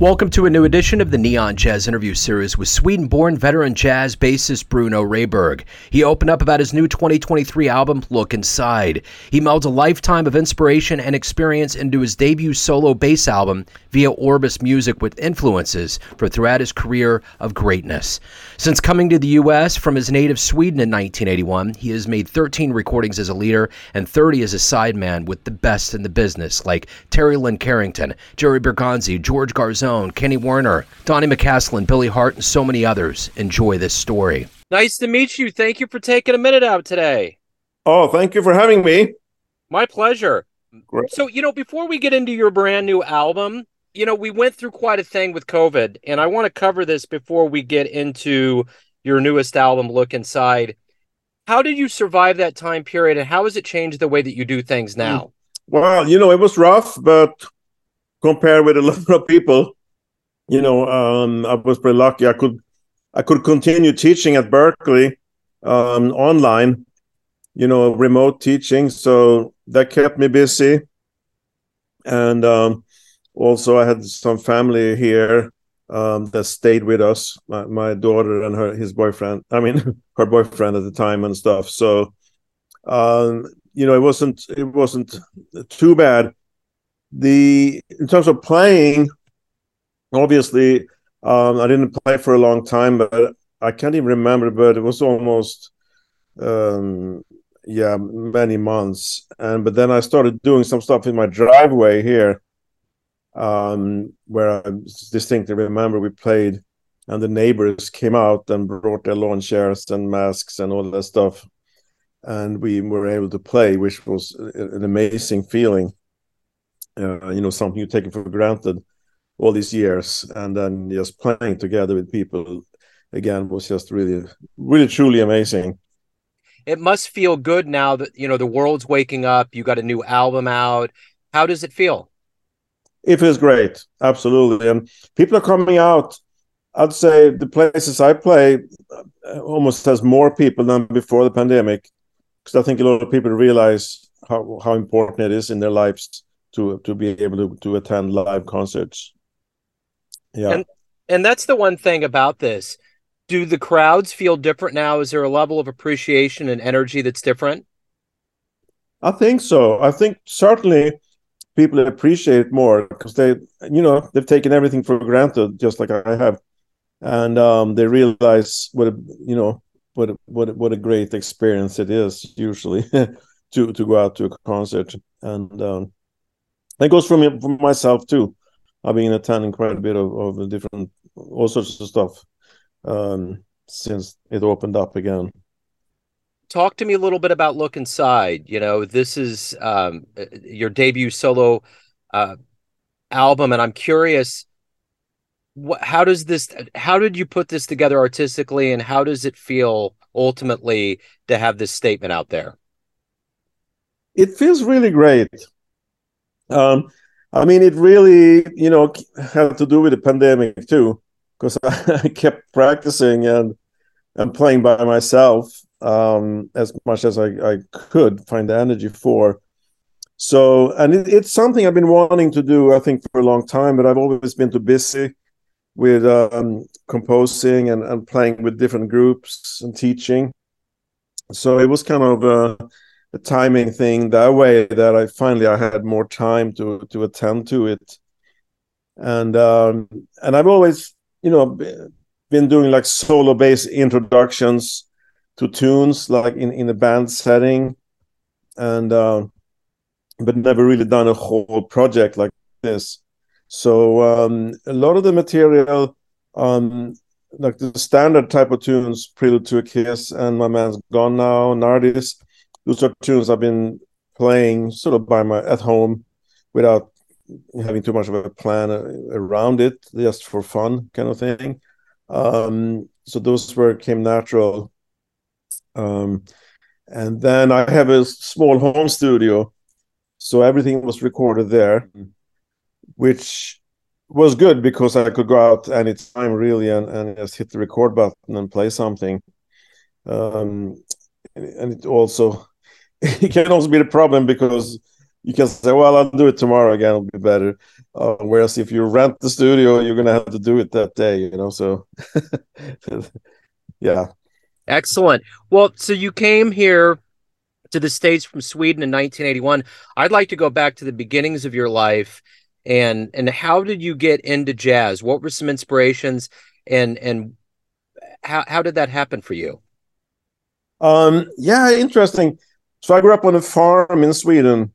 Welcome to a new edition of the Neon Jazz interview series with Sweden born veteran jazz bassist Bruno Raberg. He opened up about his new 2023 album, Look Inside. He melds a lifetime of inspiration and experience into his debut solo bass album via Orbis Music with influences for throughout his career of greatness. Since coming to the U.S. from his native Sweden in 1981, he has made 13 recordings as a leader and 30 as a sideman with the best in the business like Terri Lyne Carrington, Jerry Bergonzi, George Garzone, Kenny Werner, Donny McCaslin, Billy Hart, and so many others. Enjoy this story. Nice to meet you. Thank you for taking a minute out today. Oh, thank you for having me. My pleasure. Great. So, you know, before we get into your brand new album, you know, we went through quite a thing with COVID, and I want to cover this before we get into your newest album, Look Inside. How did you survive that time period, and how has it changed the way that you do things now? Mm. Well, you know, it was rough, but compared with a lot of people, you know, um, I was pretty lucky. I could I could continue teaching at Berklee um, online, you know, remote teaching. So that kept me busy. And um, also, I had some family here um, that stayed with us. My, my, daughter and her his boyfriend. I mean, her boyfriend at the time and stuff. So, um, you know, it wasn't it wasn't too bad. The in terms of playing, obviously um, I didn't play for a long time, but I can't even remember. But it was almost um, yeah many months. And but then I started doing some stuff in my driveway here, um, where I distinctly remember we played, and the neighbors came out and brought their lawn chairs and masks and all that stuff, and we were able to play, which was an amazing feeling. Uh, you know, something you take for granted all these years and then just playing together with people again was just really really truly amazing. It must feel good now that you know the world's waking up you got a new album out. How does it feel? It feels great absolutely. And people are coming out. I'd say the places i play uh, almost has more people than before the pandemic because i think a lot of people realize how, how important it is in their lives to to be able to, to attend live concerts yeah. And and that's the one thing about this. Do the crowds feel different now? Is there a level of appreciation and energy that's different? I think so. I think certainly people appreciate more because they, you know, they've taken everything for granted, just like I have, and um, they realize what a, you know, what a, what a, what a great experience it is usually to to go out to a concert, and um, that goes for me for myself too. I've been attending quite a bit of, of different all sorts of stuff um, since it opened up again. Talk to me a little bit about Look Inside. You know, this is um, your debut solo uh, album, and I'm curious, what, how does this? How did you put this together artistically, and how does it feel ultimately to have this statement out there? It feels really great. Um, I mean, it really, you know, had to do with the pandemic too, because I kept practicing and and playing by myself um, as much as I, I could find the energy for. So, and it, it's something I've been wanting to do, I think, for a long time, but I've always been too busy with um, composing and, and playing with different groups and teaching. So it was kind of. Uh, a timing thing that way that I finally I had more time to to attend to it, and um, and I've always you know been doing like solo bass introductions to tunes like in in a band setting, and uh, but never really done a whole project like this. So um, a lot of the material, um, like the standard type of tunes, Prelude to a Kiss and My Man's Gone Now, Nardis, those are tunes I've been playing sort of by my at home without having too much of a plan around it, just for fun kind of thing. Um, so those were came natural. Um, and then I have a small home studio, so everything was recorded there, which was good because I could go out anytime really and, and just hit the record button and play something. Um, and it also it can also be the problem because you can say, "Well, I'll do it tomorrow again; it'll be better." Uh, whereas if you rent the studio, you're gonna have to do it that day, you know. So, yeah. Excellent. Well, so you came here to the states from Sweden in 1981. I'd like to go back to the beginnings of your life and and how did you get into jazz? What were some inspirations and and how how did that happen for you? Um, yeah, interesting. So I grew up on a farm in Sweden.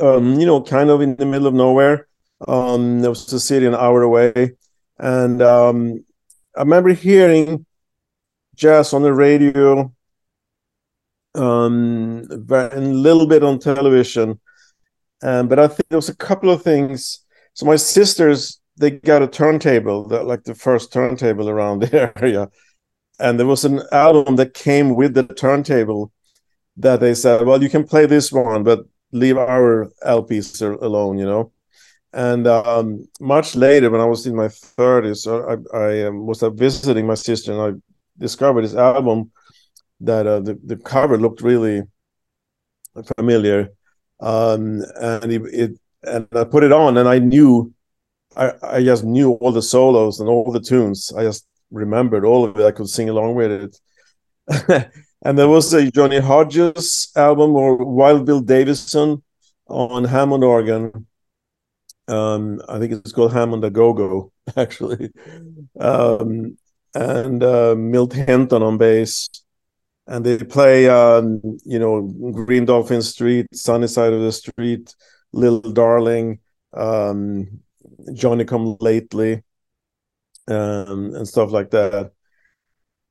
Um, you know, kind of in the middle of nowhere. Um, there was a city an hour away, and um, I remember hearing jazz on the radio, um, a little bit on television, um, but I think there was a couple of things. So my sisters they got a turntable, that like the first turntable around the area, and there was an album that came with the turntable that they said, well, you can play this one, but leave our LPs alone, you know. And um, much later, when I was in my 30s, I, I um, was uh, visiting my sister, and I discovered this album that uh, the, the cover looked really familiar. Um, and it, it, and I put it on, and I knew, I, I just knew all the solos and all the tunes. I just remembered all of it. I could sing along with it. and there was a Johnny Hodges album or Wild Bill Davison on Hammond organ. Um, I think it's called Hammond a Go Go, actually. Um, and uh, Milt Hinton on bass. And they play, um, you know, Green Dolphin Street, Sunny Side of the Street, Little Darling, um, Johnny Come Lately um, and stuff like that.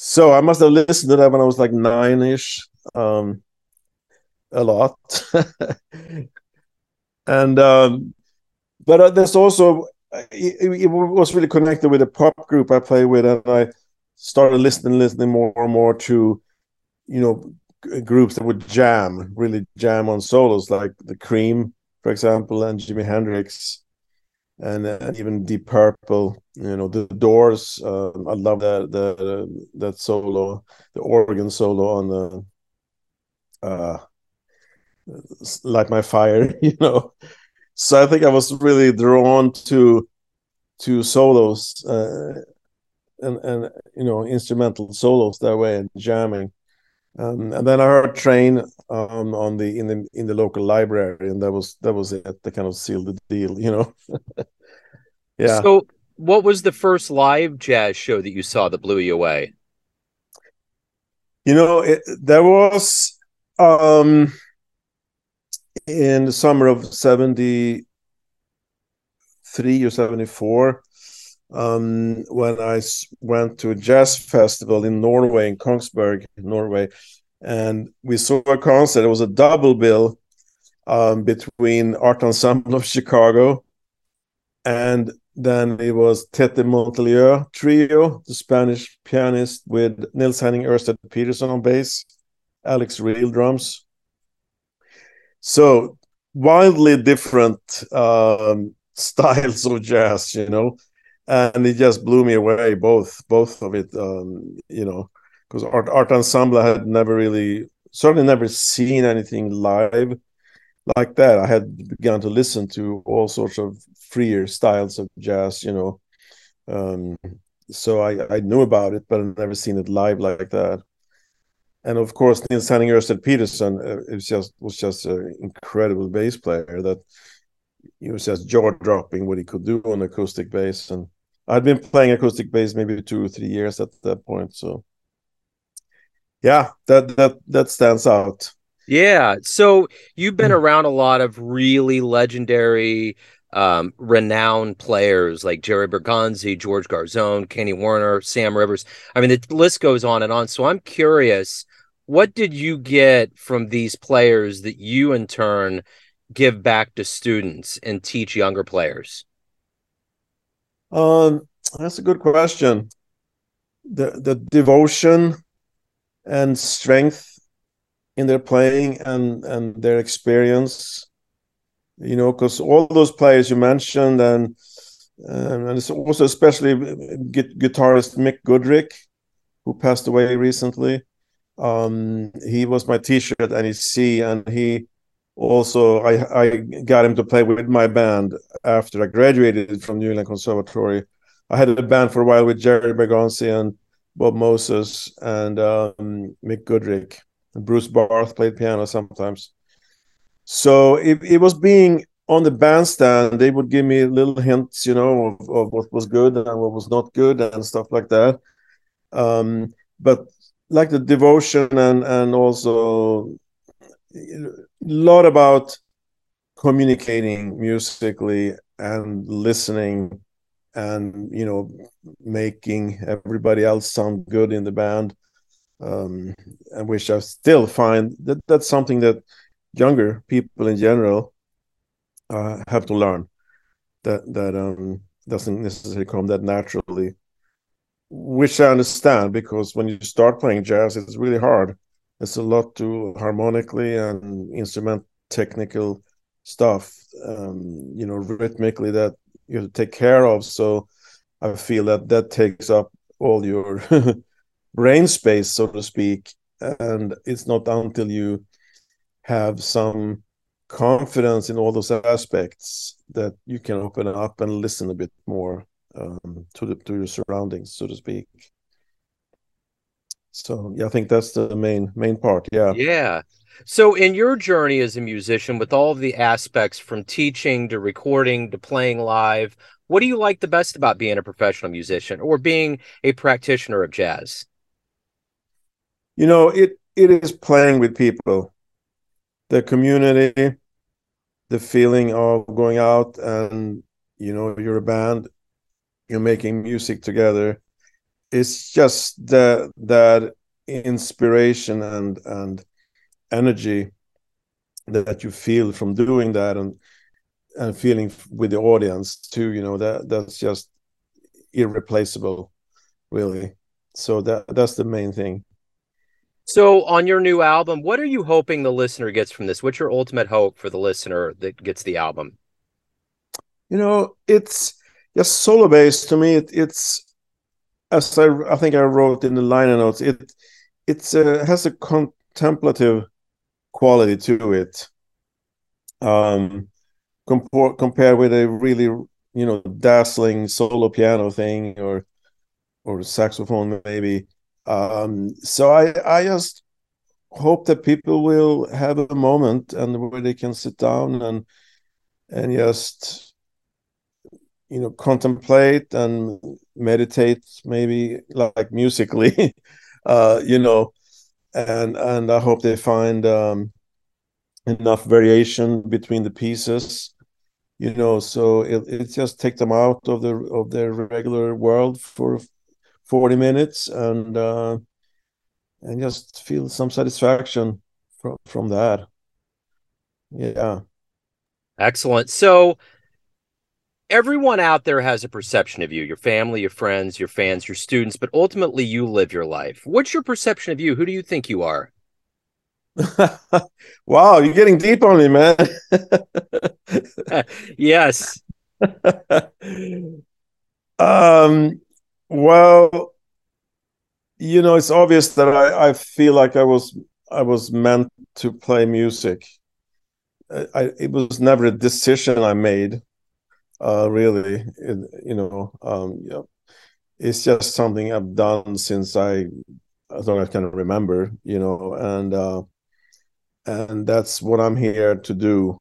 So I must have listened to that when I was like nine ish, um, a lot. and um, but uh, there's also it, it, was really connected with a pop group I play with, and I started listening, listening more and more to, you know, groups that would jam, really jam on solos, like the Cream, for example, and Jimi Hendrix and uh, even Deep Purple. You know, the Doors. Uh, I love that the that solo, the organ solo on the uh, "Light My Fire." You know, so I think I was really drawn to to solos uh, and and you know instrumental solos that way and jamming. Um, and then I heard Train um, on the in the in the local library, and that was that was it. That kind of sealed the deal, you know. yeah. So, what was the first live jazz show that you saw that blew you away? You know, it, there was um, in the summer of seventy three or seventy four um, when I went to a jazz festival in Norway, in Kongsberg, Norway, and we saw a concert. It was a double bill um, between Art Ensemble of Chicago and then it was Tete Montoliu trio, the Spanish pianist with Nils Henning Ørsted Peterson on bass, Alex Riel drums. So wildly different um, styles of jazz, you know and it just blew me away both both of it um, you know because art art ensemble had never really certainly never seen anything live like that. I had begun to listen to all sorts of freer styles of jazz you know um, so i i knew about it but i've never seen it live like that. And of course Niels-Henning Ørsted Pedersen uh, it was just was just an incredible bass player that he was just jaw dropping what he could do on acoustic bass and I'd been playing acoustic bass maybe two or three years at that point. So yeah, that that that stands out. Yeah. So you've been around a lot of really legendary, um, renowned players like Jerry Bergonzi, George Garzone, Kenny Werner, Sam Rivers. I mean, the list goes on and on. So I'm curious, what did you get from these players that you in turn give back to students and teach younger players? Um, that's a good question. The the devotion and strength in their playing and and their experience, you know, because all those players you mentioned and and it's also especially guitarist Mick Goodrick, who passed away recently. Um, he was my at NEC, and he also I, I got him to play with my band after I graduated from New England Conservatory. I had a band for a while with Jerry Bergonzi and Bob Moses and um, Mick Goodrick. And Bruce Barth played piano sometimes. So it, it was being on the bandstand, they would give me little hints, you know, of, of what was good and what was not good and stuff like that. Um, but like the devotion and and also a lot about communicating musically and listening and you know making everybody else sound good in the band um and which i still find that that's something that younger people in general uh, have to learn. That that um doesn't necessarily come that naturally which i understand because when you start playing jazz it's really hard it's a lot to harmonically and instrument technical stuff um, you know rhythmically that you have to take care of. So i feel that that takes up all your brain space so to speak. And it's not until you have some confidence in all those aspects that you can open up and listen a bit more um, to the to your surroundings so to speak so yeah, I think that's the main main part. Yeah. Yeah. So in your journey as a musician, with all of the aspects from teaching to recording to playing live, what do you like the best about being a professional musician or being a practitioner of jazz? You know, it it is playing with people, the community, the feeling of going out and you know you're a band, you're making music together it's just that that inspiration and and energy that you feel from doing that and and feeling with the audience too you know that that's just irreplaceable really. So that that's the main thing. So on your new album what are you hoping the listener gets from this? What's your ultimate hope for the listener that gets the album? You know it's just solo bass to me it, it's as I, I think I wrote in the liner notes, it it has a contemplative quality to it. Um, compare compared with a really you know dazzling solo piano thing or or saxophone maybe. Um, so I I just hope that people will have a moment and where they can sit down and and just you know contemplate and meditate maybe like musically uh you know and and i hope they find um enough variation between the pieces you know so it, it just take them out of the of their regular world for 40 minutes and uh and just feel some satisfaction from from that. Yeah. Excellent. So everyone out there has a perception of you your family your friends your fans your students but ultimately you live your life. What's your perception of you? Who do you think you are? Wow you're getting deep on me man. Yes. Um well you know it's obvious that I, I feel like i was i was meant to play music. I, it was never a decision i made uh, really. It, you know, um, yeah, it's just something I've done since I, as long as I can remember. You know, and uh, and that's what I'm here to do.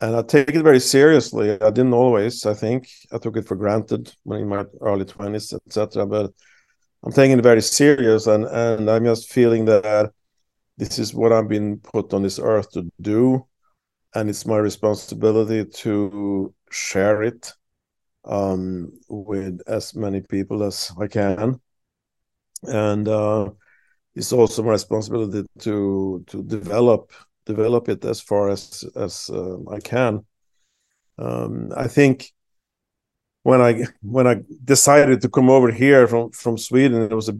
And I take it very seriously. I didn't always. I think I took it for granted when in my early twenties, etc. But I'm taking it very serious, and and I'm just feeling that this is what I've been put on this earth to do and it's my responsibility to share it um, with as many people as I can, and uh, it's also my responsibility to to develop develop it as far as as uh, I can. Um, I think when I when I decided to come over here from from Sweden, it was a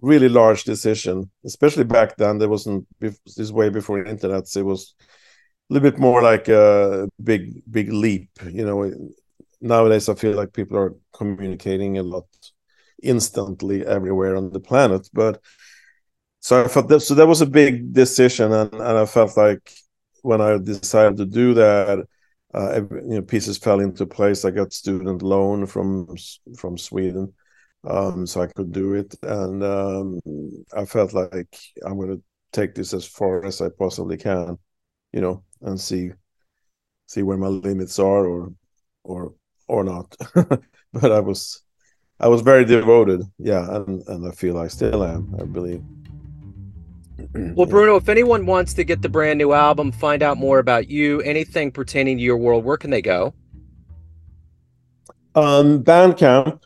really large decision, especially back then. There wasn't this way before internet. It was little bit more like a big big leap you know nowadays i feel like people are communicating a lot instantly everywhere on the planet but so i felt that so that was a big decision and, and i felt like when I decided to do that, uh, you know, pieces fell into place. I got student loan from from Sweden, um, so I could do it, and um, I felt like I'm going to take this as far as I possibly can, you know, and see see where my limits are, or or or not. but I was I was very devoted, yeah, and and I feel I still am. I believe. well, Bruno, if anyone wants to get the brand new album, find out more about you, anything pertaining to your world, where can they go? Um, Bandcamp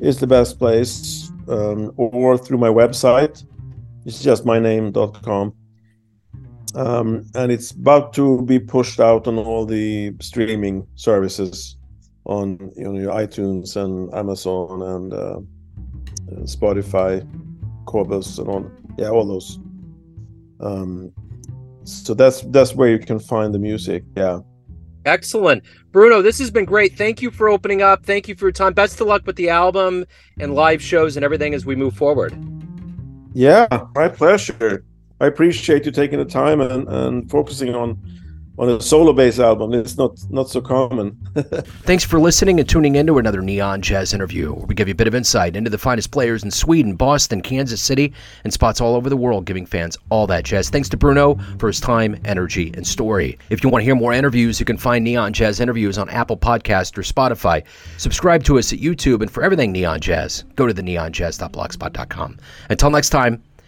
is the best place, um, or through my website. It's just my name.com. Um, and it's about to be pushed out on all the streaming services on you know your iTunes and Amazon and uh, Spotify, Qobuz and all yeah all those. Um, so that's that's where you can find the music. Yeah. Excellent. Bruno, this has been great. Thank you for opening up. Thank you for your time. Best of luck with the album and live shows and everything as we move forward. Yeah, my pleasure. I appreciate you taking the time and, and focusing on on a solo bass album. It's not not so common. Thanks for listening and tuning in to another Neon Jazz interview, where we give you a bit of insight into the finest players in Sweden, Boston, Kansas City, and spots all over the world, giving fans all that jazz. Thanks to Bruno for his time, energy, and story. If you want to hear more interviews, you can find Neon Jazz interviews on Apple Podcast or Spotify. Subscribe to us at YouTube, and for everything Neon Jazz, go to the neonjazz.blogspot.com. Until next time,